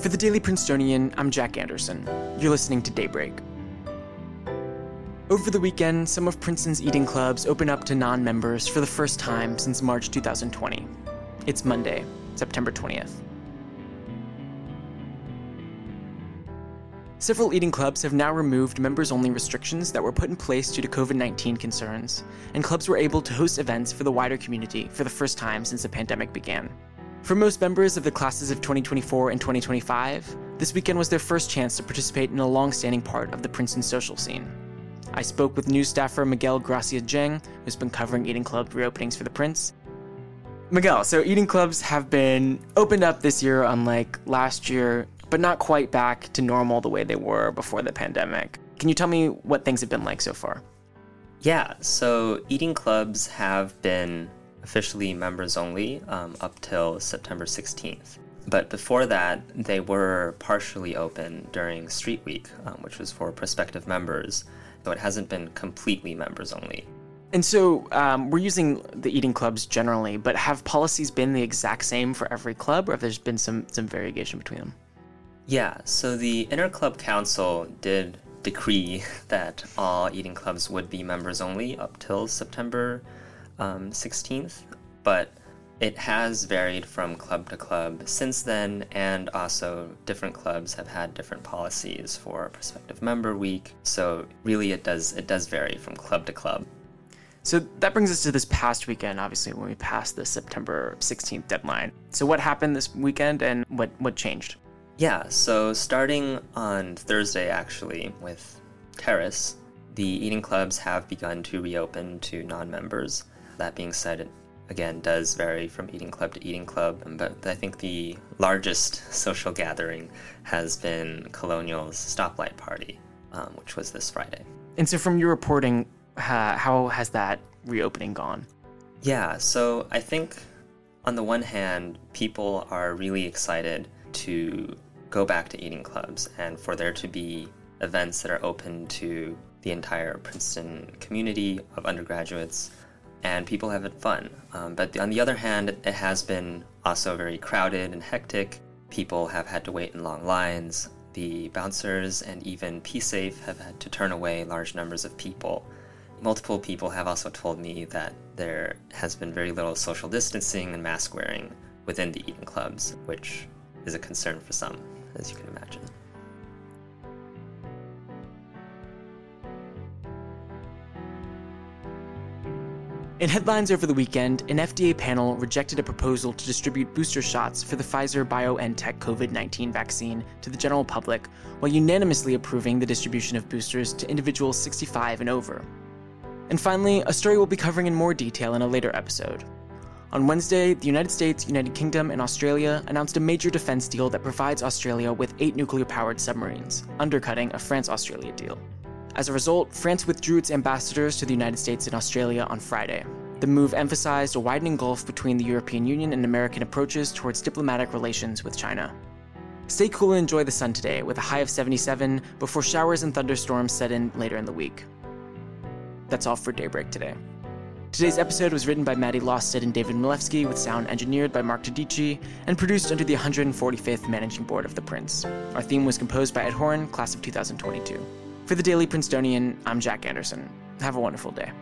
For the Daily Princetonian, I'm Jack Anderson. You're listening to Daybreak. Over the weekend, some of Princeton's eating clubs opened up to non members for the first time since March 2020. It's Monday, September 20th. Several eating clubs have now removed members only restrictions that were put in place due to COVID 19 concerns, and clubs were able to host events for the wider community for the first time since the pandemic began. For most members of the classes of 2024 and 2025, this weekend was their first chance to participate in a long standing part of the Princeton social scene. I spoke with news staffer Miguel Gracia Jeng, who's been covering eating club reopenings for the Prince. Miguel, so eating clubs have been opened up this year, unlike last year but not quite back to normal the way they were before the pandemic. Can you tell me what things have been like so far? Yeah, so eating clubs have been officially members only um, up till September 16th. But before that, they were partially open during Street Week, um, which was for prospective members, though it hasn't been completely members only. And so um, we're using the eating clubs generally, but have policies been the exact same for every club, or have there been some, some variegation between them? Yeah, so the Interclub Council did decree that all eating clubs would be members only up till September um, 16th, but it has varied from club to club since then, and also different clubs have had different policies for prospective member week. So really, it does it does vary from club to club. So that brings us to this past weekend, obviously, when we passed the September 16th deadline. So what happened this weekend, and what what changed? Yeah, so starting on Thursday, actually, with Terrace, the eating clubs have begun to reopen to non members. That being said, it again does vary from eating club to eating club, but I think the largest social gathering has been Colonial's stoplight party, um, which was this Friday. And so, from your reporting, uh, how has that reopening gone? Yeah, so I think on the one hand, people are really excited to go back to eating clubs and for there to be events that are open to the entire Princeton community of undergraduates and people have had fun. Um, but on the other hand, it has been also very crowded and hectic. People have had to wait in long lines. The bouncers and even PSafe have had to turn away large numbers of people. Multiple people have also told me that there has been very little social distancing and mask wearing within the eating clubs, which is a concern for some as you can imagine. In headlines over the weekend, an FDA panel rejected a proposal to distribute booster shots for the Pfizer BioNTech COVID 19 vaccine to the general public, while unanimously approving the distribution of boosters to individuals 65 and over. And finally, a story we'll be covering in more detail in a later episode. On Wednesday, the United States, United Kingdom, and Australia announced a major defense deal that provides Australia with eight nuclear powered submarines, undercutting a France Australia deal. As a result, France withdrew its ambassadors to the United States and Australia on Friday. The move emphasized a widening gulf between the European Union and American approaches towards diplomatic relations with China. Stay cool and enjoy the sun today, with a high of 77, before showers and thunderstorms set in later in the week. That's all for Daybreak today. Today's episode was written by Maddie Losted and David Milewski, with sound engineered by Mark Tadici, and produced under the 145th Managing Board of The Prince. Our theme was composed by Ed Horan, class of 2022. For the Daily Princetonian, I'm Jack Anderson. Have a wonderful day.